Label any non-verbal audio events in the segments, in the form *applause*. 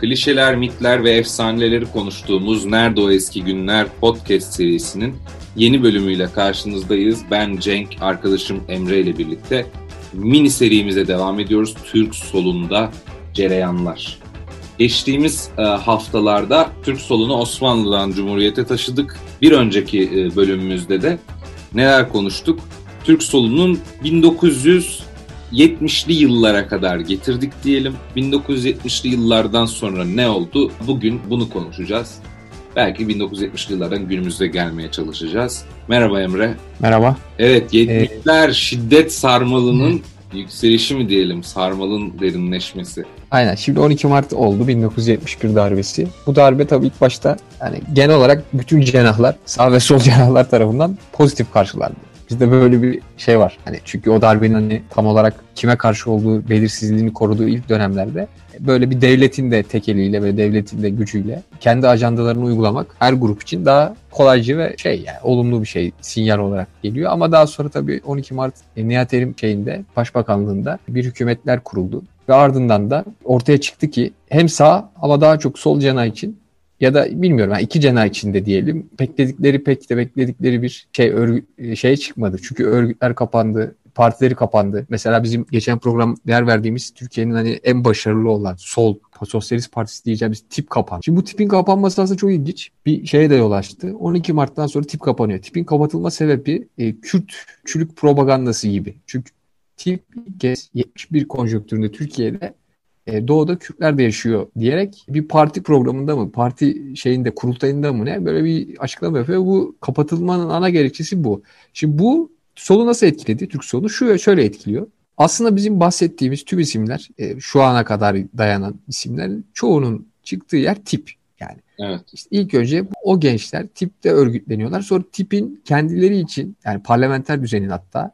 klişeler, mitler ve efsaneleri konuştuğumuz Nerede O Eski Günler podcast serisinin yeni bölümüyle karşınızdayız. Ben Cenk, arkadaşım Emre ile birlikte mini serimize devam ediyoruz. Türk solunda cereyanlar. Geçtiğimiz e, haftalarda Türk solunu Osmanlı'dan Cumhuriyet'e taşıdık. Bir önceki e, bölümümüzde de neler konuştuk? Türk solunun 1970'li yıllara kadar getirdik diyelim. 1970'li yıllardan sonra ne oldu? Bugün bunu konuşacağız. Belki 1970'li yıllardan günümüzde gelmeye çalışacağız. Merhaba Emre. Merhaba. Evet 70'ler ee, şiddet sarmalının yükselişi mi diyelim, sarmalın derinleşmesi. Aynen. Şimdi 12 Mart oldu 1971 darbesi. Bu darbe tabii ilk başta yani genel olarak bütün cenahlar, sağ ve sol cenahlar tarafından pozitif karşılandı. Bizde böyle bir şey var. Hani çünkü o darbenin hani tam olarak kime karşı olduğu belirsizliğini koruduğu ilk dönemlerde böyle bir devletin de tek eliyle ve devletin de gücüyle kendi ajandalarını uygulamak her grup için daha kolaycı ve şey yani olumlu bir şey sinyal olarak geliyor. Ama daha sonra tabii 12 Mart e, Nihat Erim şeyinde Başbakanlığında bir hükümetler kuruldu. Ve ardından da ortaya çıktı ki hem sağ ama daha çok sol cana için ya da bilmiyorum yani iki cenah içinde diyelim bekledikleri pek de bekledikleri bir şey örgü, şey çıkmadı. Çünkü örgütler kapandı, partileri kapandı. Mesela bizim geçen program değer verdiğimiz Türkiye'nin hani en başarılı olan sol Sosyalist Partisi diyeceğimiz tip kapan. Şimdi bu tipin kapanması aslında çok ilginç. Bir şeye de yol açtı. 12 Mart'tan sonra tip kapanıyor. Tipin kapatılma sebebi e, Kürtçülük propagandası gibi. Çünkü tip kez 71 konjonktüründe Türkiye'de e, doğuda Kürtler de yaşıyor diyerek bir parti programında mı, parti şeyinde, kurultayında mı ne böyle bir açıklama yapıyor. Bu kapatılmanın ana gerekçesi bu. Şimdi bu solu nasıl etkiledi? Türk solu şu şöyle etkiliyor. Aslında bizim bahsettiğimiz tüm isimler, e, şu ana kadar dayanan isimler çoğunun çıktığı yer tip. Yani evet. işte ilk önce o gençler tipte örgütleniyorlar. Sonra tipin kendileri için yani parlamenter düzenin hatta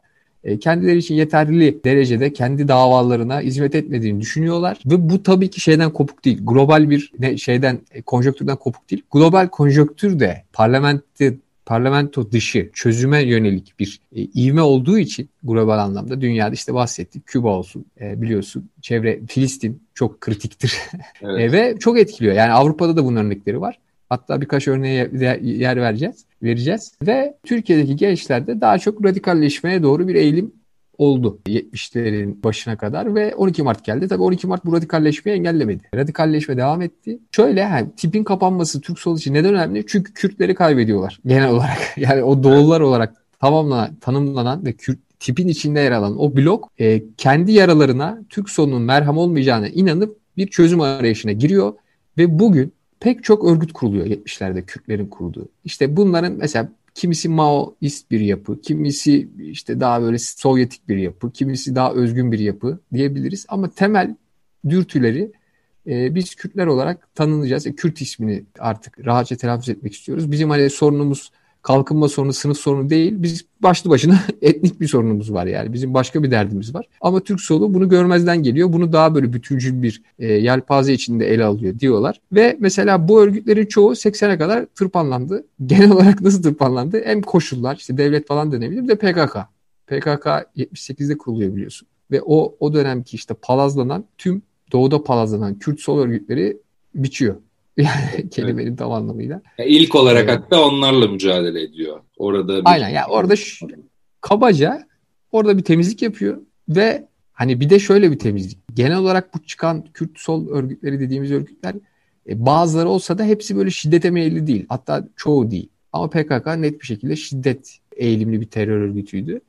kendileri için yeterli derecede kendi davalarına hizmet etmediğini düşünüyorlar. Ve bu tabii ki şeyden kopuk değil. Global bir ne, şeyden e, konjonktürden kopuk değil. Global konjonktür de parlamento, parlamento dışı çözüme yönelik bir e, ivme olduğu için global anlamda dünyada işte bahsettik. Küba olsun e, biliyorsun çevre Filistin çok kritiktir *laughs* evet. e, ve çok etkiliyor. Yani Avrupa'da da bunun örnekleri var. Hatta birkaç örneğe yer vereceğiz, vereceğiz. Ve Türkiye'deki gençlerde daha çok radikalleşmeye doğru bir eğilim oldu 70'lerin başına kadar ve 12 Mart geldi. Tabii 12 Mart bu radikalleşmeyi engellemedi. Radikalleşme devam etti. Şöyle yani tipin kapanması Türk sol için neden önemli? Çünkü Kürtleri kaybediyorlar *laughs* genel olarak. Yani o doğullar olarak tamamlanan, tanımlanan ve Kürt tipin içinde yer alan o blok e, kendi yaralarına Türk solunun merhem olmayacağına inanıp bir çözüm arayışına giriyor ve bugün pek çok örgüt kuruluyor 70'lerde Kürtlerin kurduğu. İşte bunların mesela kimisi Maoist bir yapı, kimisi işte daha böyle Sovyetik bir yapı, kimisi daha özgün bir yapı diyebiliriz. Ama temel dürtüleri e, biz Kürtler olarak tanınacağız. E, Kürt ismini artık rahatça telaffuz etmek istiyoruz. Bizim hani sorunumuz kalkınma sorunu, sınıf sorunu değil. Biz başlı başına *laughs* etnik bir sorunumuz var yani. Bizim başka bir derdimiz var. Ama Türk solu bunu görmezden geliyor. Bunu daha böyle bütüncül bir e, yelpaze içinde ele alıyor diyorlar. Ve mesela bu örgütlerin çoğu 80'e kadar tırpanlandı. *laughs* Genel olarak nasıl tırpanlandı? Hem koşullar, işte devlet falan denebilir. De PKK. PKK 78'de kuruluyor biliyorsun. Ve o o dönemki işte palazlanan tüm doğuda palazlanan Kürt sol örgütleri biçiyor. *laughs* Yani kelimenin evet. tam anlamıyla. Yani ilk olarak evet. hatta onlarla mücadele ediyor. Orada bir... Aynen yani orada şu, kabaca orada bir temizlik yapıyor ve hani bir de şöyle bir temizlik. Genel olarak bu çıkan Kürt sol örgütleri dediğimiz örgütler e, bazıları olsa da hepsi böyle şiddete meyilli değil. Hatta çoğu değil. Ama PKK net bir şekilde şiddet eğilimli bir terör örgütüydü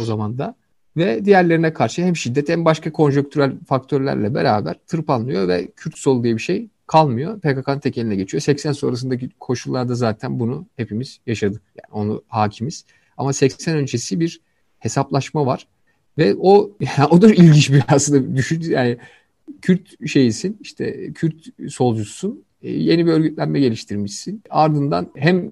o zaman da. Ve diğerlerine karşı hem şiddet hem başka konjonktürel faktörlerle beraber tırpanlıyor ve Kürt sol diye bir şey kalmıyor. PKK'nın tek eline geçiyor. 80 sonrasındaki koşullarda zaten bunu hepimiz yaşadık. Yani onu hakimiz. Ama 80 öncesi bir hesaplaşma var. Ve o yani *laughs* o da ilginç bir aslında düşün yani Kürt şeyisin işte Kürt solcusun e, yeni bir örgütlenme geliştirmişsin. Ardından hem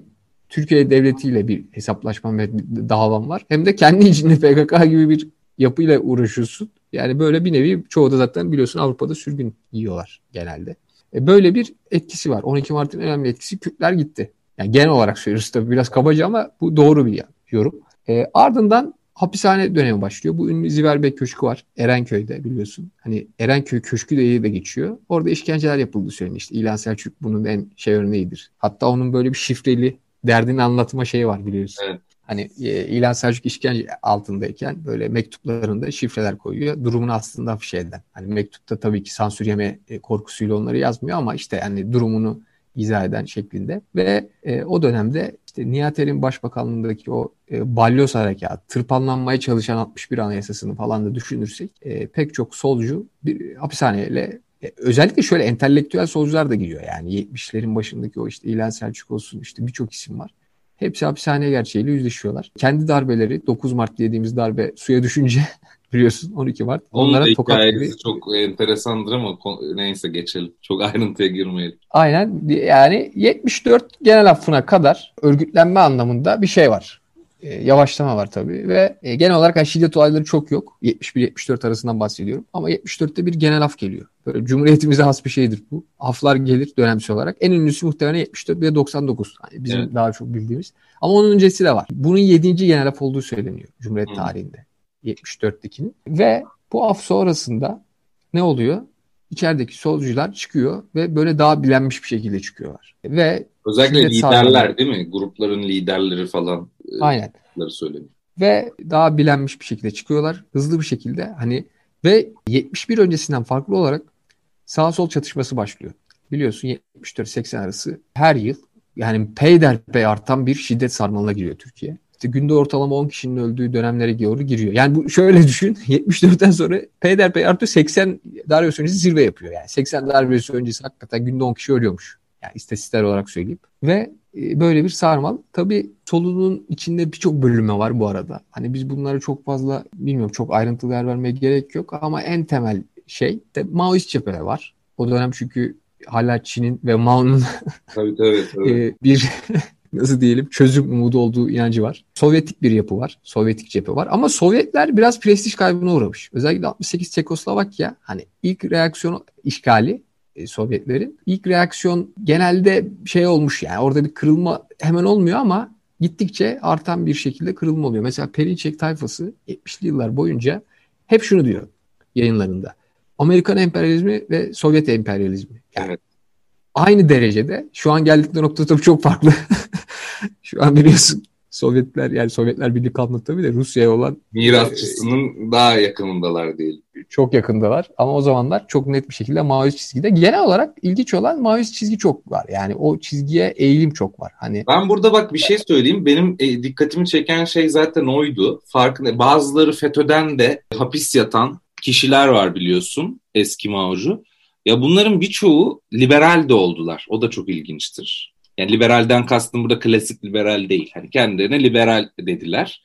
Türkiye devletiyle bir hesaplaşma ve davam var. Hem de kendi içinde PKK gibi bir yapıyla uğraşıyorsun. Yani böyle bir nevi çoğu da zaten biliyorsun Avrupa'da sürgün yiyorlar genelde. E, böyle bir etkisi var. 12 Mart'ın önemli etkisi Kürtler gitti. Yani genel olarak söylüyoruz tabii biraz kabaca ama bu doğru bir yorum. E, ardından hapishane dönemi başlıyor. Bu ünlü Ziverbey Köşkü var. Erenköy'de biliyorsun. Hani Erenköy Köşkü diye de geçiyor. Orada işkenceler yapıldığı söyleniyor. İşte İlhan Selçuk bunun en şey örneğidir. Hatta onun böyle bir şifreli derdini anlatma şeyi var biliyorsun. Evet. Hani e, İlhan Selçuk işkence altındayken böyle mektuplarında şifreler koyuyor. Durumunu aslında afişe eden. Hani mektupta tabii ki sansür yeme e, korkusuyla onları yazmıyor ama işte hani durumunu izah eden şeklinde. Ve e, o dönemde işte Nihat Er'in başbakanlığındaki o e, balyoz harekat, tırpanlanmaya çalışan 61 Anayasası'nı falan da düşünürsek e, pek çok solcu bir hapishaneyle e, özellikle şöyle entelektüel solcular da giriyor yani 70'lerin başındaki o işte İlhan Selçuk olsun işte birçok isim var. Hepsi hapishane gerçeğiyle yüzleşiyorlar. Kendi darbeleri 9 Mart dediğimiz darbe suya düşünce *laughs* biliyorsun 12 Mart. Onlara Onun tokat gibi. çok enteresandır ama neyse geçelim. Çok *laughs* ayrıntıya girmeyelim. Aynen yani 74 genel affına kadar örgütlenme anlamında bir şey var. E, yavaşlama var tabii ve e, genel olarak yani şiddet olayları çok yok. 71-74 arasından bahsediyorum. Ama 74'te bir genel af geliyor. Böyle cumhuriyetimize has bir şeydir bu. Aflar gelir dönemsel olarak. En ünlüsü muhtemelen 74 ve 99. Yani bizim evet. daha çok bildiğimiz. Ama onun öncesi de var. Bunun 7. genel af olduğu söyleniyor Cumhuriyet hmm. tarihinde. 74'tekinin. Ve bu af sonrasında ne oluyor? İçerideki solcular çıkıyor ve böyle daha bilenmiş bir şekilde çıkıyorlar. Ve Özellikle liderler sahneleri, değil mi? Grupların liderleri falan. E, Aynen. söyleniyor. Ve daha bilenmiş bir şekilde çıkıyorlar. Hızlı bir şekilde hani ve 71 öncesinden farklı olarak sağ sol çatışması başlıyor. Biliyorsun 74-80 arası her yıl yani peyderpey artan bir şiddet sarmalına giriyor Türkiye işte günde ortalama 10 kişinin öldüğü dönemlere doğru giriyor. Yani bu şöyle düşün *laughs* 74'ten sonra peyderpey artıyor 80 darbe öncesi zirve yapıyor. Yani 80 darbe öncesi hakikaten günde 10 kişi ölüyormuş. Yani istatistikler olarak söyleyeyim. Ve e, böyle bir sarmal. Tabii solunun içinde birçok bölümü var bu arada. Hani biz bunları çok fazla bilmiyorum çok ayrıntılı yer vermeye gerek yok ama en temel şey de Maoist cepheler var. O dönem çünkü hala Çin'in ve Mao'nun *laughs* tabii, tabii, tabii. *laughs* E, bir *laughs* nasıl diyelim çözüm umudu olduğu inancı var. Sovyetik bir yapı var. Sovyetik cephe var. Ama Sovyetler biraz prestij kaybına uğramış. Özellikle 68 Çekoslovakya hani ilk reaksiyon işgali Sovyetlerin. ilk reaksiyon genelde şey olmuş yani orada bir kırılma hemen olmuyor ama gittikçe artan bir şekilde kırılma oluyor. Mesela Perinçek tayfası 70'li yıllar boyunca hep şunu diyor yayınlarında. Amerikan emperyalizmi ve Sovyet emperyalizmi. Yani evet aynı derecede. Şu an geldikleri nokta tabii çok farklı. *laughs* Şu an biliyorsun Sovyetler yani Sovyetler Birliği kalmadı tabii de Rusya'ya olan mirasçısının e, daha yakınındalar değil. Çok yakındalar ama o zamanlar çok net bir şekilde mavi çizgide. Genel olarak ilginç olan mavi çizgi çok var. Yani o çizgiye eğilim çok var. Hani Ben burada bak bir şey söyleyeyim. Benim e, dikkatimi çeken şey zaten oydu. Farkında bazıları FETÖ'den de hapis yatan kişiler var biliyorsun eski Mao'cu. Ya bunların birçoğu liberal de oldular. O da çok ilginçtir. Yani liberalden kastım burada klasik liberal değil. Hani kendilerine liberal dediler.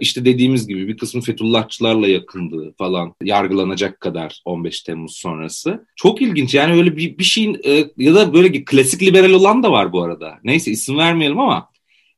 İşte dediğimiz gibi bir kısmı Fethullahçılarla yakındı falan yargılanacak kadar 15 Temmuz sonrası. Çok ilginç yani öyle bir, bir şeyin e, ya da böyle klasik liberal olan da var bu arada. Neyse isim vermeyelim ama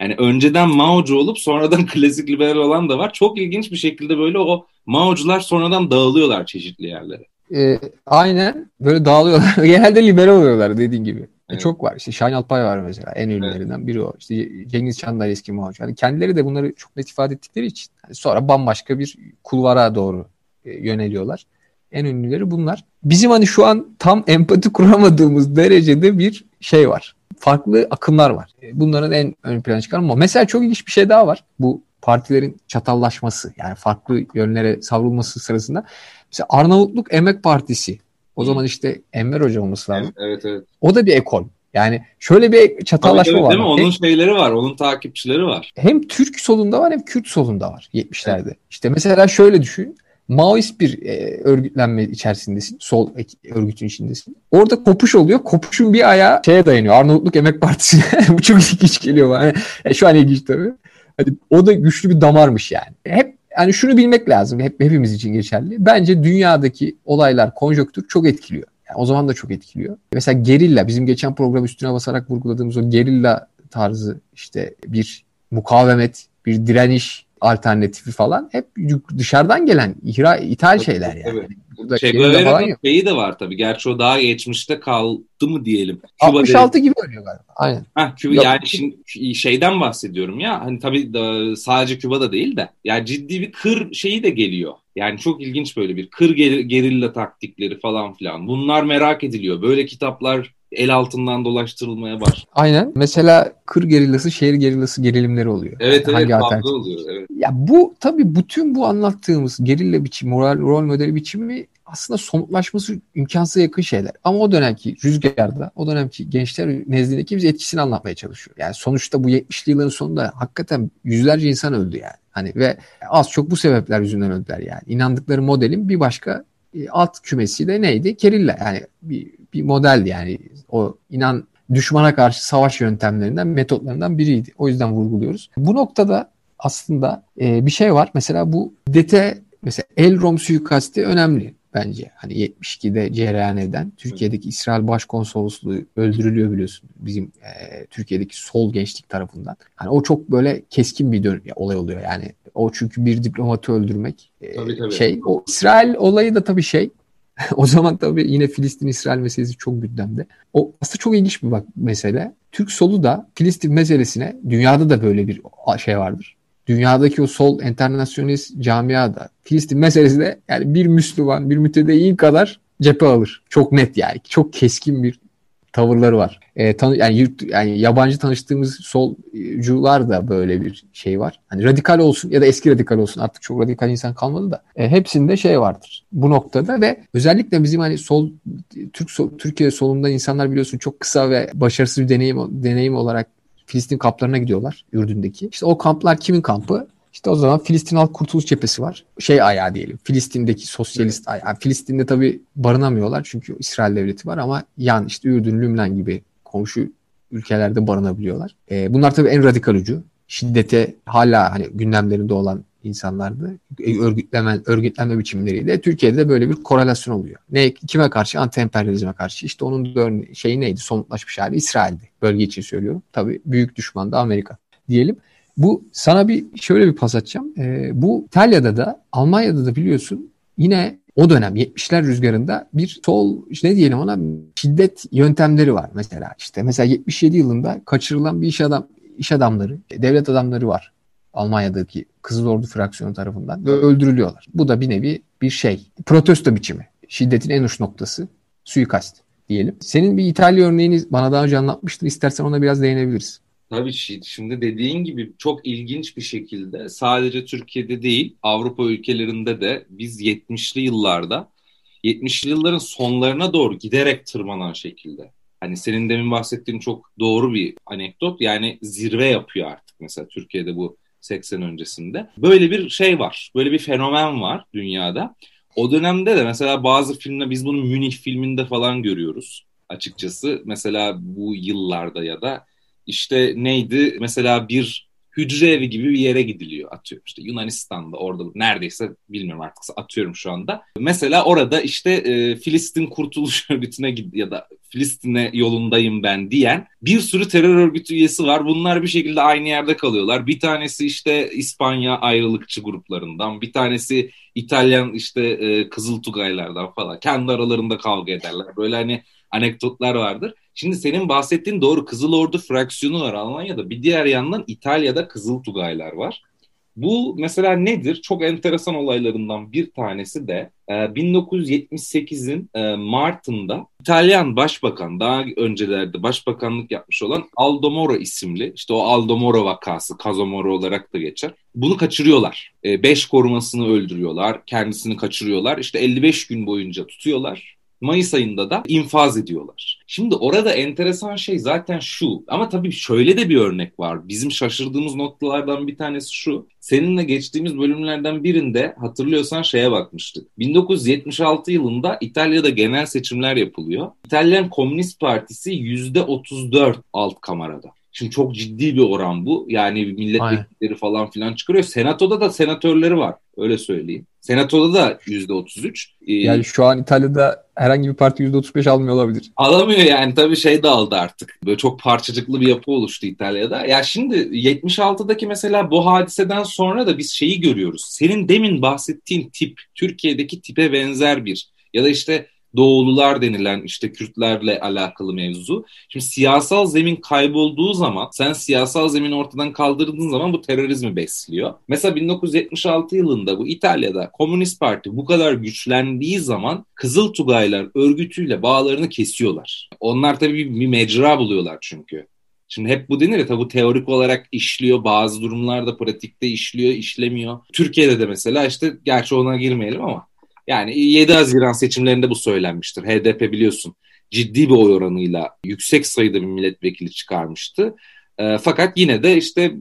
yani önceden Mao'cu olup sonradan *laughs* klasik liberal olan da var. Çok ilginç bir şekilde böyle o Mao'cular sonradan dağılıyorlar çeşitli yerlere e, aynen böyle dağılıyorlar. *laughs* Genelde liberal oluyorlar dediğin gibi. E, evet. Çok var. İşte Şahin Alpay var mesela. En ünlülerinden biri o. İşte Cengiz Çandar eski muhacir. Yani kendileri de bunları çok net ifade ettikleri için yani sonra bambaşka bir kulvara doğru e, yöneliyorlar. En ünlüleri bunlar. Bizim hani şu an tam *laughs* empati kuramadığımız derecede bir şey var. Farklı akımlar var. E, bunların en ön plana çıkan ama mesela çok ilginç bir şey daha var. Bu partilerin çatallaşması yani farklı yönlere savrulması sırasında Mesela Arnavutluk Emek Partisi. O zaman işte Enver Hoca olması lazım. Evet, evet. O da bir ekol. Yani şöyle bir çatallaşma Tabii, var. Değil mi? Onun hem, şeyleri var, onun takipçileri var. Hem Türk solunda var hem Kürt solunda var 70'lerde. Evet. İşte mesela şöyle düşün. Maoist bir e, örgütlenme içerisindesin. Sol örgütün içindesin. Orada kopuş oluyor. Kopuşun bir ayağı şeye dayanıyor. Arnavutluk Emek Partisi. *laughs* Bu çok ilginç geliyor bana. Yani, e, şu an ilginç tabii. Hani, o da güçlü bir damarmış yani. Hep yani şunu bilmek lazım. Hep hepimiz için geçerli. Bence dünyadaki olaylar, konjöktür çok etkiliyor. Yani o zaman da çok etkiliyor. Mesela gerilla bizim geçen program üstüne basarak vurguladığımız o gerilla tarzı işte bir mukavemet, bir direniş alternatifi falan hep dışarıdan gelen ihra, ithal şeyler yani. Evet. Burada Che gerilla falan yok. şeyi de var tabii. Gerçi o daha geçmişte kaldı mı diyelim. 66 gibi ölüyor galiba. Aynen. Ha, Küba, Yok. yani şimdi şeyden bahsediyorum ya. Hani tabii da, sadece Küba'da değil de. Yani ciddi bir kır şeyi de geliyor. Yani çok ilginç böyle bir kır ger- gerilla taktikleri falan filan. Bunlar merak ediliyor. Böyle kitaplar el altından dolaştırılmaya başlıyor. Aynen. Mesela kır gerillası, şehir gerillası gerilimleri oluyor. Evet Yani evet hangi fazla oluyor. Evet. Ya bu tabii bütün bu anlattığımız gerilla biçimi, moral rol modeli biçimi aslında somutlaşması imkansıza yakın şeyler. Ama o dönemki rüzgarda, o dönemki gençler nezdindeki biz etkisini anlatmaya çalışıyor. Yani sonuçta bu 70'li yılların sonunda hakikaten yüzlerce insan öldü yani. Hani ve az çok bu sebepler yüzünden öldüler yani. İnandıkları modelin bir başka e, alt kümesi de neydi? Kerilla. Yani bir, bir modeldi yani. O inan düşmana karşı savaş yöntemlerinden, metotlarından biriydi. O yüzden vurguluyoruz. Bu noktada aslında e, bir şey var. Mesela bu dete mesela Elrom suikasti önemli bence. Hani 72'de cereyan eden Türkiye'deki İsrail Başkonsolosluğu öldürülüyor biliyorsun bizim e, Türkiye'deki sol gençlik tarafından. Hani o çok böyle keskin bir dön- olay oluyor yani. O çünkü bir diplomatı öldürmek e, Tabii, tabii. şey. O İsrail olayı da tabii şey. *laughs* o zaman tabii yine Filistin-İsrail meselesi çok gündemde. O aslında çok ilginç bir bak mesele. Türk solu da Filistin meselesine dünyada da böyle bir şey vardır. Dünyadaki o sol internasyonist camiada Filistin meselesi de yani bir Müslüman, bir mütedeyyin kadar cephe alır. Çok net yani. Çok keskin bir tavırları var. E, tanı, yani, yurt, yani yabancı tanıştığımız solcular da böyle bir şey var. Hani radikal olsun ya da eski radikal olsun artık çok radikal insan kalmadı da e, hepsinde şey vardır bu noktada ve özellikle bizim hani sol Türk sol, Türkiye solunda insanlar biliyorsun çok kısa ve başarısız bir deneyim deneyim olarak Filistin kamplarına gidiyorlar Ürdün'deki. İşte o kamplar kimin kampı? İşte o zaman Filistin Halk Kurtuluş Cephesi var. Şey ayağı diyelim. Filistin'deki sosyalist ayağı. Filistin'de tabii barınamıyorlar çünkü İsrail devleti var ama yan işte Ürdün, Lübnan gibi komşu ülkelerde barınabiliyorlar. E, bunlar tabii en radikal ucu. Şiddete hala hani gündemlerinde olan insanlardı. E, örgütleme, örgütlenme biçimleriyle. Türkiye'de de böyle bir korelasyon oluyor. Ne kime karşı? Anti-emperyalizme karşı. İşte onun da şeyi neydi? Somutlaşmış hali İsrail'di. Bölge için söylüyorum. Tabii büyük düşman da Amerika diyelim. Bu sana bir şöyle bir pas atacağım. Ee, bu İtalya'da da Almanya'da da biliyorsun yine o dönem 70'ler rüzgarında bir sol işte ne diyelim ona şiddet yöntemleri var mesela. İşte mesela 77 yılında kaçırılan bir iş adam iş adamları, devlet adamları var. Almanya'daki Kızıl Ordu fraksiyonu tarafından ve öldürülüyorlar. Bu da bir nevi bir şey. Protesto biçimi. Şiddetin en uç noktası. Suikast diyelim. Senin bir İtalya örneğini bana daha önce anlatmıştın. İstersen ona biraz değinebiliriz. Tabii şi- şimdi dediğin gibi çok ilginç bir şekilde sadece Türkiye'de değil Avrupa ülkelerinde de biz 70'li yıllarda 70'li yılların sonlarına doğru giderek tırmanan şekilde. Hani senin demin bahsettiğin çok doğru bir anekdot. Yani zirve yapıyor artık mesela Türkiye'de bu 80 öncesinde. Böyle bir şey var. Böyle bir fenomen var dünyada. O dönemde de mesela bazı filmler biz bunu Münih filminde falan görüyoruz açıkçası. Mesela bu yıllarda ya da işte neydi mesela bir hücre evi gibi bir yere gidiliyor atıyorum işte Yunanistan'da orada neredeyse bilmiyorum artık atıyorum şu anda. Mesela orada işte e, Filistin Kurtuluş *laughs* Örgütü'ne ya da Filistin'e yolundayım ben diyen bir sürü terör örgütü üyesi var. Bunlar bir şekilde aynı yerde kalıyorlar. Bir tanesi işte İspanya ayrılıkçı gruplarından, bir tanesi İtalyan işte e, Kızıl Tugaylardan falan. Kendi aralarında kavga ederler. Böyle hani anekdotlar vardır. Şimdi senin bahsettiğin doğru Kızıl Ordu fraksiyonu var Almanya'da. Bir diğer yandan İtalya'da Kızıl Tugaylar var. Bu mesela nedir? Çok enteresan olaylarından bir tanesi de e, 1978'in e, Mart'ında İtalyan Başbakan daha öncelerde başbakanlık yapmış olan Aldo Moro isimli işte o Aldo Moro vakası Caso Moro olarak da geçer. Bunu kaçırıyorlar. 5 e, korumasını öldürüyorlar. Kendisini kaçırıyorlar. İşte 55 gün boyunca tutuyorlar. Mayıs ayında da infaz ediyorlar. Şimdi orada enteresan şey zaten şu ama tabii şöyle de bir örnek var. Bizim şaşırdığımız noktalardan bir tanesi şu. Seninle geçtiğimiz bölümlerden birinde hatırlıyorsan şeye bakmıştık. 1976 yılında İtalya'da genel seçimler yapılıyor. İtalyan Komünist Partisi %34 alt kamerada. Şimdi çok ciddi bir oran bu. Yani milletvekilleri falan filan çıkarıyor. Senatoda da senatörleri var. Öyle söyleyeyim. Senatoda da yüzde otuz üç. Yani şu an İtalya'da herhangi bir parti %35 almıyor olabilir. Alamıyor yani tabii şey dağıldı artık. Böyle çok parçacıklı bir yapı oluştu İtalya'da. Ya şimdi 76'daki mesela bu hadiseden sonra da biz şeyi görüyoruz. Senin demin bahsettiğin tip Türkiye'deki tipe benzer bir ya da işte Doğulular denilen işte Kürtlerle alakalı mevzu. Şimdi siyasal zemin kaybolduğu zaman sen siyasal zemini ortadan kaldırdığın zaman bu terörizmi besliyor. Mesela 1976 yılında bu İtalya'da Komünist Parti bu kadar güçlendiği zaman Kızıl Tugaylar örgütüyle bağlarını kesiyorlar. Onlar tabii bir, mecra buluyorlar çünkü. Şimdi hep bu denir ya tabi teorik olarak işliyor bazı durumlarda pratikte işliyor işlemiyor. Türkiye'de de mesela işte gerçi ona girmeyelim ama yani 7 Haziran seçimlerinde bu söylenmiştir. HDP biliyorsun ciddi bir oy oranıyla yüksek sayıda bir milletvekili çıkarmıştı. E, fakat yine de işte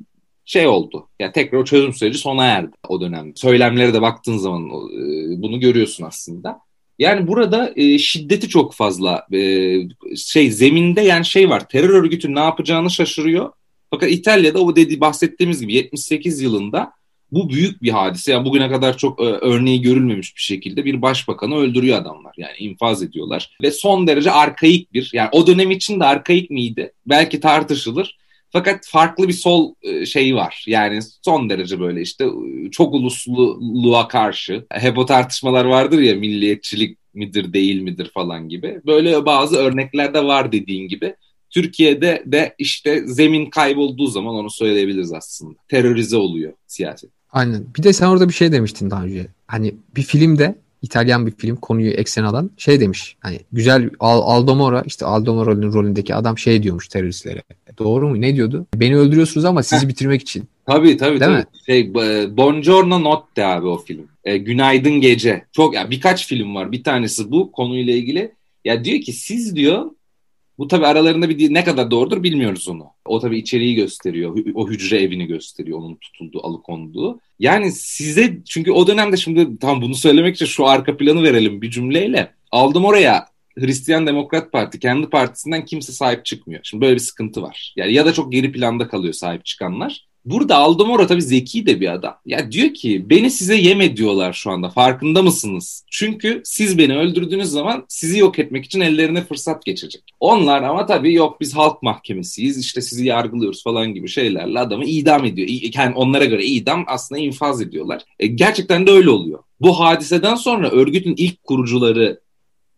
şey oldu. Yani tekrar o çözüm süreci sona erdi o dönemde. Söylemlere de baktığın zaman e, bunu görüyorsun aslında. Yani burada e, şiddeti çok fazla. E, şey zeminde yani şey var. Terör örgütü ne yapacağını şaşırıyor. Fakat İtalya'da o dedi bahsettiğimiz gibi 78 yılında bu büyük bir hadise. Yani bugüne kadar çok e, örneği görülmemiş bir şekilde bir başbakanı öldürüyor adamlar. Yani infaz ediyorlar. Ve son derece arkaik bir, yani o dönem için de arkaik miydi? Belki tartışılır. Fakat farklı bir sol e, şeyi var. Yani son derece böyle işte e, çok ulusluluğa karşı. Hep o tartışmalar vardır ya milliyetçilik midir değil midir falan gibi. Böyle bazı örnekler de var dediğin gibi. Türkiye'de de işte zemin kaybolduğu zaman onu söyleyebiliriz aslında. Terörize oluyor siyaset. Aynen. Bir de sen orada bir şey demiştin daha önce. Hani bir filmde İtalyan bir film konuyu eksen alan şey demiş. Hani güzel Al Aldo Mora işte Aldo Mora'nın rolündeki adam şey diyormuş teröristlere. Doğru mu? Ne diyordu? Beni öldürüyorsunuz ama sizi Heh. bitirmek için. Tabii tabii. Değil tabii. Mi? Şey, Buongiorno Notte abi o film. E, Günaydın Gece. Çok yani birkaç film var. Bir tanesi bu konuyla ilgili. Ya diyor ki siz diyor bu tabi aralarında bir ne kadar doğrudur bilmiyoruz onu. O tabi içeriği gösteriyor. O hücre evini gösteriyor. Onun tutulduğu, alıkonduğu. Yani size çünkü o dönemde şimdi tam bunu söylemek için şu arka planı verelim bir cümleyle. Aldım oraya Hristiyan Demokrat Parti kendi partisinden kimse sahip çıkmıyor. Şimdi böyle bir sıkıntı var. Yani ya da çok geri planda kalıyor sahip çıkanlar. Burada Aldemoro tabii zeki de bir adam. Ya diyor ki beni size yem ediyorlar şu anda farkında mısınız? Çünkü siz beni öldürdüğünüz zaman sizi yok etmek için ellerine fırsat geçecek. Onlar ama tabii yok biz halk mahkemesiyiz işte sizi yargılıyoruz falan gibi şeylerle adamı idam ediyor. Yani onlara göre idam aslında infaz ediyorlar. E, gerçekten de öyle oluyor. Bu hadiseden sonra örgütün ilk kurucuları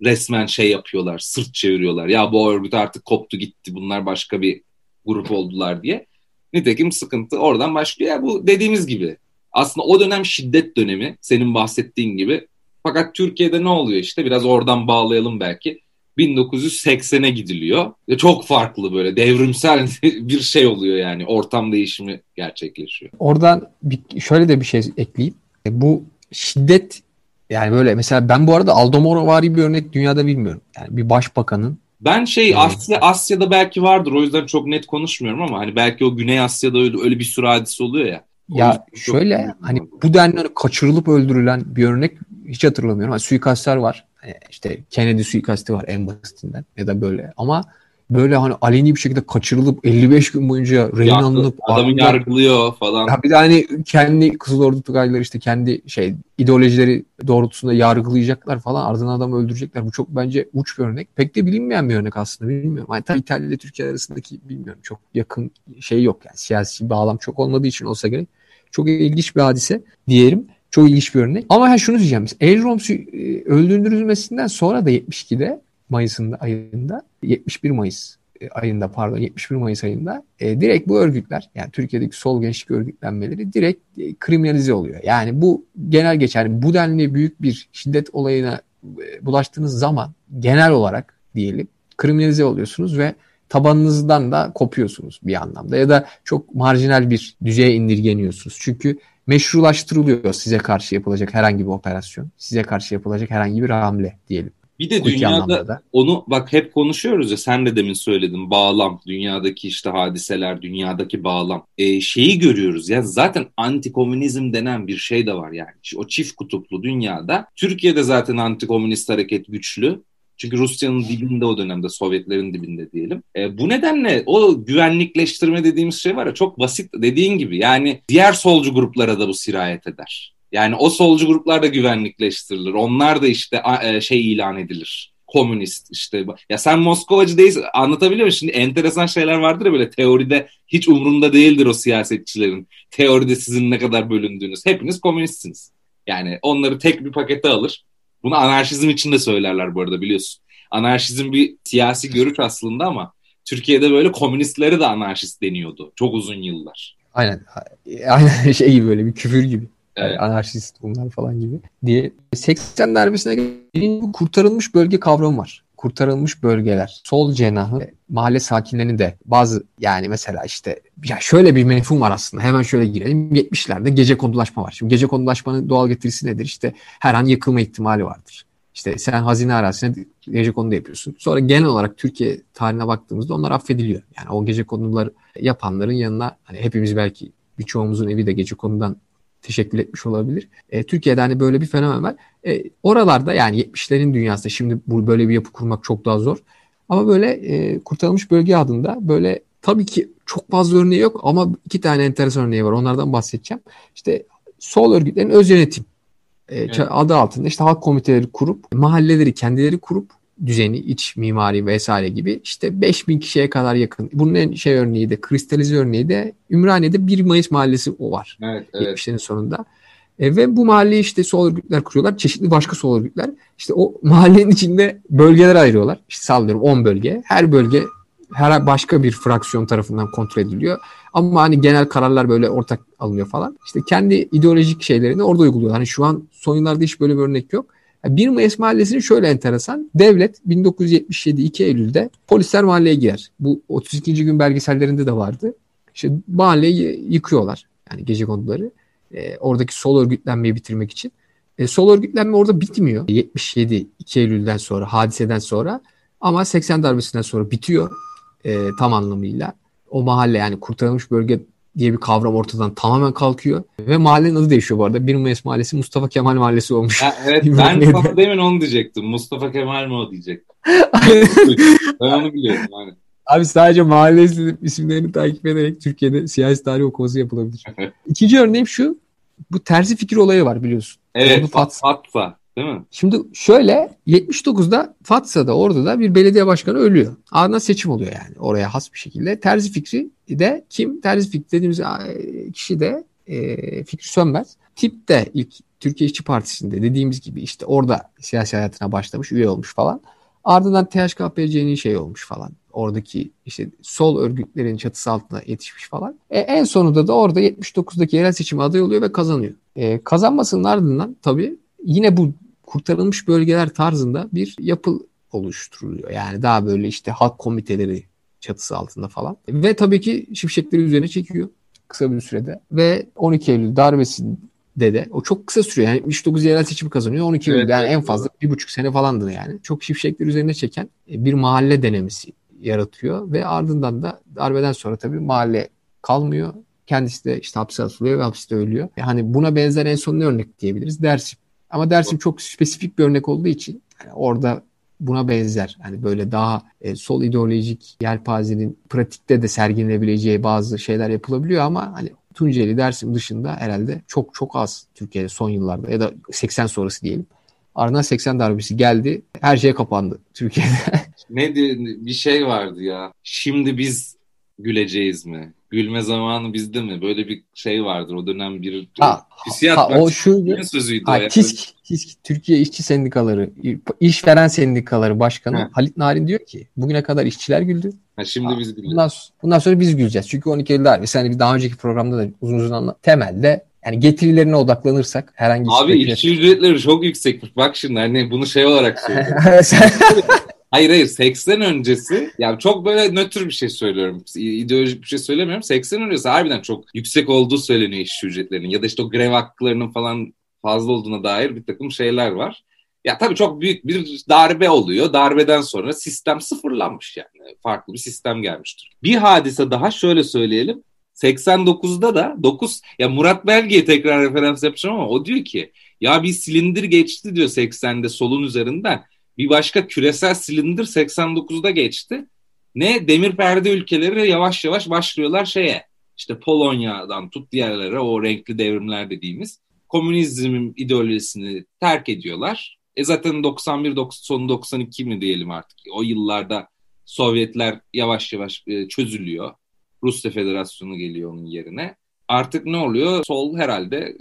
resmen şey yapıyorlar, sırt çeviriyorlar. Ya bu örgüt artık koptu gitti bunlar başka bir grup oldular diye. Nitekim sıkıntı oradan başlıyor. Yani bu dediğimiz gibi aslında o dönem şiddet dönemi senin bahsettiğin gibi. Fakat Türkiye'de ne oluyor işte biraz oradan bağlayalım belki. 1980'e gidiliyor. Ve çok farklı böyle devrimsel *laughs* bir şey oluyor yani. Ortam değişimi gerçekleşiyor. Oradan bir, şöyle de bir şey ekleyeyim. E, bu şiddet yani böyle mesela ben bu arada Aldo Moro vari bir örnek dünyada bilmiyorum. Yani bir başbakanın ben şey Asya Asya'da belki vardır o yüzden çok net konuşmuyorum ama hani belki o Güney Asya'da öyle, öyle bir sürü hadise oluyor ya. Ya şöyle hani bu denli hani kaçırılıp öldürülen bir örnek hiç hatırlamıyorum. Hani suikastlar var. Hani işte Kennedy suikasti var en basitinden ya da böyle ama böyle hani aleni bir şekilde kaçırılıp 55 gün boyunca rehin alınıp adamı ardından, yargılıyor falan. Ya bir de hani kendi Kızıl Ordu Tugayları işte kendi şey ideolojileri doğrultusunda yargılayacaklar falan ardından adamı öldürecekler. Bu çok bence uç bir örnek. Pek de bilinmeyen bir örnek aslında bilmiyorum. Hani tabii İtalya ile Türkiye arasındaki bilmiyorum çok yakın şey yok yani siyasi bağlam çok olmadığı için olsa gerek. Çok ilginç bir hadise diyelim. Çok ilginç bir örnek. Ama ha şunu diyeceğim. Elrom e, öldürülmesinden sonra da 72'de Mayıs'ın ayında 71 Mayıs e, ayında pardon 71 Mayıs ayında e, direkt bu örgütler yani Türkiye'deki sol gençlik örgütlenmeleri direkt e, kriminalize oluyor. Yani bu genel geçer bu denli büyük bir şiddet olayına e, bulaştığınız zaman genel olarak diyelim kriminalize oluyorsunuz ve tabanınızdan da kopuyorsunuz bir anlamda ya da çok marjinal bir düzeye indirgeniyorsunuz. Çünkü meşrulaştırılıyor size karşı yapılacak herhangi bir operasyon, size karşı yapılacak herhangi bir hamle diyelim. Bir de dünyada onu bak hep konuşuyoruz ya sen de demin söyledin bağlam dünyadaki işte hadiseler dünyadaki bağlam ee, şeyi görüyoruz ya zaten antikomünizm denen bir şey de var yani o çift kutuplu dünyada Türkiye'de zaten antikomünist hareket güçlü çünkü Rusya'nın dibinde o dönemde, Sovyetlerin dibinde diyelim. E, bu nedenle o güvenlikleştirme dediğimiz şey var ya çok basit dediğin gibi. Yani diğer solcu gruplara da bu sirayet eder. Yani o solcu gruplar da güvenlikleştirilir. Onlar da işte e, şey ilan edilir. Komünist işte. Ya sen Moskovacı değilsin. Anlatabiliyor muyum? Şimdi enteresan şeyler vardır ya böyle teoride hiç umrunda değildir o siyasetçilerin. Teoride sizin ne kadar bölündüğünüz. Hepiniz komünistsiniz. Yani onları tek bir pakete alır. Bunu anarşizm için de söylerler bu arada biliyorsun. Anarşizm bir siyasi görüş aslında ama Türkiye'de böyle komünistlere de anarşist deniyordu çok uzun yıllar. Aynen. Aynen *laughs* şey gibi böyle bir küfür gibi. Evet. Yani anarşist bunlar falan gibi diye. 80 darbesine gelin kurtarılmış bölge kavramı var. Kurtarılmış bölgeler. Sol cenahı mahalle sakinlerinin de bazı yani mesela işte ya şöyle bir mefhum var aslında. Hemen şöyle girelim. 70'lerde gece konulaşma var. Şimdi gece konulaşmanın doğal getirisi nedir? İşte her an yıkılma ihtimali vardır. İşte sen hazine arazisine gece konuda yapıyorsun. Sonra genel olarak Türkiye tarihine baktığımızda onlar affediliyor. Yani o gece konuları yapanların yanına hani hepimiz belki birçoğumuzun evi de gece konudan teşekkür etmiş olabilir. E, Türkiye'de hani böyle bir fenomen var. E, oralarda yani 70'lerin dünyasında şimdi bu böyle bir yapı kurmak çok daha zor. Ama böyle e, kurtarılmış bölge adında böyle tabii ki çok fazla örneği yok ama iki tane enteresan örneği var. Onlardan bahsedeceğim. İşte sol örgütlerin öz yönetim e, evet. adı altında işte halk komiteleri kurup mahalleleri kendileri kurup düzeni, iç mimari vesaire gibi işte 5000 kişiye kadar yakın. Bunun en şey örneği de kristalize örneği de Ümraniye'de 1 Mayıs mahallesi o var. Evet, evet. 70'lerin sonunda. E, ve bu mahalleyi işte sol örgütler kuruyorlar. Çeşitli başka sol örgütler. İşte o mahallenin içinde bölgeler ayırıyorlar. İşte sallıyorum 10 bölge. Her bölge her başka bir fraksiyon tarafından kontrol ediliyor. Ama hani genel kararlar böyle ortak alınıyor falan. İşte kendi ideolojik şeylerini orada uyguluyor. Hani şu an son yıllarda hiç böyle bir örnek yok. 1 Mayıs Mahallesi'nin şöyle enteresan. Devlet 1977 2 Eylül'de polisler mahalleye girer. Bu 32. gün belgesellerinde de vardı. İşte mahalleyi yıkıyorlar. Yani gece konduları. E, oradaki sol örgütlenmeyi bitirmek için. E, sol örgütlenme orada bitmiyor. 77 2 Eylül'den sonra, hadiseden sonra. Ama 80 darbesinden sonra bitiyor e, tam anlamıyla. O mahalle yani kurtarılmış bölge diye bir kavram ortadan tamamen kalkıyor. Ve mahallenin adı değişiyor bu arada. Bir Mayıs Mahallesi Mustafa Kemal Mahallesi olmuş. Ha, evet *laughs* ben sana demin onu diyecektim. Mustafa Kemal mi o diyecektim. *laughs* ben onu biliyorum yani. Abi sadece mahalle isimlerini takip ederek Türkiye'de siyasi tarih okuması yapılabilir. *laughs* İkinci örneğim şu. Bu terzi fikir olayı var biliyorsun. Evet. Fatsa. Değil mi? Şimdi şöyle 79'da Fatsa'da orada da bir belediye başkanı ölüyor. Ardından seçim oluyor yani oraya has bir şekilde. Terzi Fikri de kim? Terzi Fikri dediğimiz kişi de e, Fikri Sönmez. Tip de ilk Türkiye İşçi Partisi'nde dediğimiz gibi işte orada siyasi hayatına başlamış, üye olmuş falan. Ardından THKPC'nin şey olmuş falan. Oradaki işte sol örgütlerin çatısı altına yetişmiş falan. E, en sonunda da orada 79'daki yerel seçim aday oluyor ve kazanıyor. E, kazanmasının ardından tabii yine bu kurtarılmış bölgeler tarzında bir yapı oluşturuluyor. Yani daha böyle işte halk komiteleri çatısı altında falan. Ve tabii ki şimşekleri üzerine çekiyor kısa bir sürede. Ve 12 Eylül darbesinde de o çok kısa sürüyor. Yani 79 yerel seçim kazanıyor. 12 Eylül evet, yani evet, en fazla bir buçuk sene falandı yani. Çok şimşekler üzerine çeken e, bir mahalle denemesi yaratıyor ve ardından da darbeden sonra tabii mahalle kalmıyor. Kendisi de işte hapse atılıyor ve hapiste ölüyor. Yani buna benzer en son ne örnek diyebiliriz? Dersim. Ama Dersim çok spesifik bir örnek olduğu için yani orada buna benzer. Hani böyle daha e, sol ideolojik yelpazenin pratikte de sergilenebileceği bazı şeyler yapılabiliyor ama hani Tunceli Dersim dışında herhalde çok çok az Türkiye'de son yıllarda ya da 80 sonrası diyelim. Ardından 80 darbesi geldi. Her şey kapandı Türkiye'de. *laughs* ne bir şey vardı ya. Şimdi biz güleceğiz mi? Gülme zamanı bizde mi? Böyle bir şey vardır o dönem bir ha, hissiyat ha, o şu sözüydü. Ha, KİSK, KİSK, Türkiye İşçi Sendikaları, İşveren Sendikaları Başkanı ha. Halit Narin diyor ki bugüne kadar işçiler güldü. Ha, şimdi ha, biz güleceğiz. Bundan, bundan sonra biz güleceğiz. Çünkü 12 Eylül darbe. Sen bir daha önceki programda da uzun uzun anlat. Temelde yani getirilerine odaklanırsak herhangi bir Abi işçi ücretleri çok yüksekmiş. Bak şimdi hani bunu şey olarak *laughs* söylüyorum. *laughs* Hayır hayır 80 öncesi yani çok böyle nötr bir şey söylüyorum. İdeolojik bir şey söylemiyorum. 80 öncesi harbiden çok yüksek olduğu söyleniyor işçi ücretlerinin ya da işte o grev haklarının falan fazla olduğuna dair bir takım şeyler var. Ya tabii çok büyük bir darbe oluyor. Darbeden sonra sistem sıfırlanmış yani. Farklı bir sistem gelmiştir. Bir hadise daha şöyle söyleyelim. 89'da da 9 ya Murat Belge'ye tekrar referans yapacağım ama o diyor ki ya bir silindir geçti diyor 80'de solun üzerinden. Bir başka küresel silindir 89'da geçti. Ne demir perde ülkeleri yavaş yavaş başlıyorlar şeye. İşte Polonya'dan tut diğerlere o renkli devrimler dediğimiz. komünizmin ideolojisini terk ediyorlar. E zaten 91 sonu 92 mi diyelim artık. O yıllarda Sovyetler yavaş yavaş e, çözülüyor. Rusya Federasyonu geliyor onun yerine. Artık ne oluyor? Sol herhalde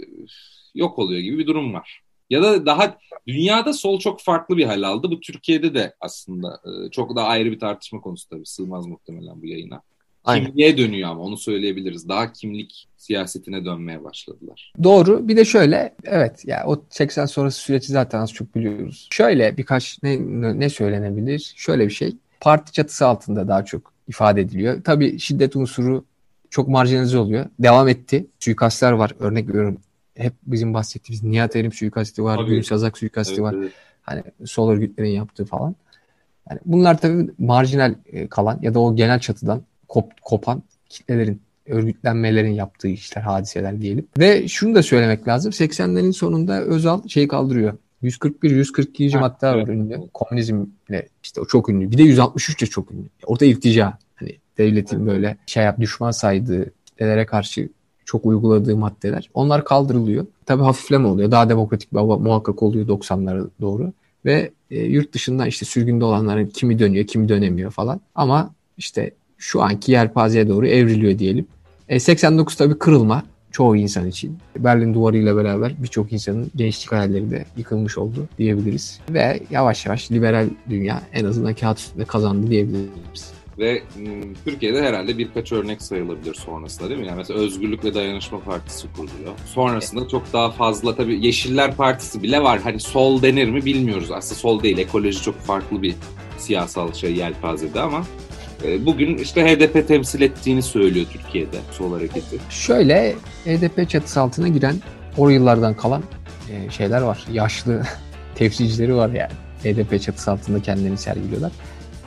yok oluyor gibi bir durum var. Ya da daha dünyada sol çok farklı bir hal aldı. Bu Türkiye'de de aslında e, çok daha ayrı bir tartışma konusu tabii. Sığmaz muhtemelen bu yayına. Aynen. Kimliğe dönüyor ama onu söyleyebiliriz. Daha kimlik siyasetine dönmeye başladılar. Doğru. Bir de şöyle evet ya o 80 sonrası süreci zaten az çok biliyoruz. Şöyle birkaç ne, ne söylenebilir? Şöyle bir şey. Parti çatısı altında daha çok ifade ediliyor. Tabii şiddet unsuru çok marjinalize oluyor. Devam etti. Suikastler var. Örnek veriyorum. Hep bizim bahsettiğimiz Nihat Erim suikasti var. Gülüş Sazak suikasti evet, var. Evet. Hani sol örgütlerin yaptığı falan. Yani bunlar tabii marjinal e, kalan ya da o genel çatıdan kop, kopan kitlelerin örgütlenmelerin yaptığı işler, hadiseler diyelim. Ve şunu da söylemek lazım. 80'lerin sonunda Özal şey kaldırıyor. 141 142. Ha, madde evet. var ünlü. Komünizmle işte o çok ünlü. Bir de 163 de çok ünlü. Orada iltica. Hani devletin evet. böyle şey yap düşman saydığı kitlelere karşı çok uyguladığı maddeler. Onlar kaldırılıyor. Tabii hafifleme oluyor. Daha demokratik bir hava muhakkak oluyor 90'lara doğru. Ve e, yurt dışından işte sürgünde olanların kimi dönüyor, kimi dönemiyor falan. Ama işte şu anki yelpazeye doğru evriliyor diyelim. E, 89 tabii kırılma çoğu insan için. Berlin Duvarı ile beraber birçok insanın gençlik hayalleri de yıkılmış oldu diyebiliriz. Ve yavaş yavaş liberal dünya en azından kağıt üstünde kazandı diyebiliriz. Ve Türkiye'de herhalde birkaç örnek sayılabilir sonrasında değil mi? Yani mesela Özgürlük ve Dayanışma Partisi kuruluyor. Sonrasında çok daha fazla tabii Yeşiller Partisi bile var. Hani sol denir mi bilmiyoruz. Aslında sol değil. Ekoloji çok farklı bir siyasal şey yelpazede ama e, bugün işte HDP temsil ettiğini söylüyor Türkiye'de sol hareketi. Şöyle HDP çatısı altına giren o yıllardan kalan e, şeyler var. Yaşlı *laughs* temsilcileri var yani. HDP çatısı altında kendilerini sergiliyorlar.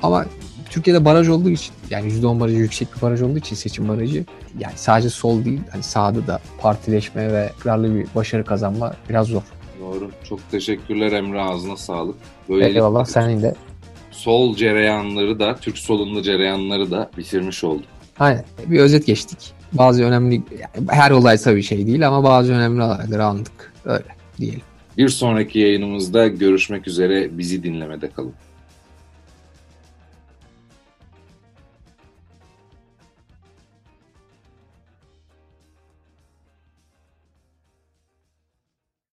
Ama Türkiye'de baraj olduğu için yani %10 barajı yüksek bir baraj olduğu için seçim barajı yani sadece sol değil hani sağda da partileşme ve istikrarlı bir başarı kazanma biraz zor. Doğru. Çok teşekkürler Emre ağzına sağlık. Böyle Eyvallah senin de sol cereyanları da, Türk solunlu cereyanları da bitirmiş olduk. Aynen. Bir özet geçtik. Bazı önemli, her olay tabii şey değil ama bazı önemli olayları anladık. Öyle diyelim. Bir sonraki yayınımızda görüşmek üzere. Bizi dinlemede kalın.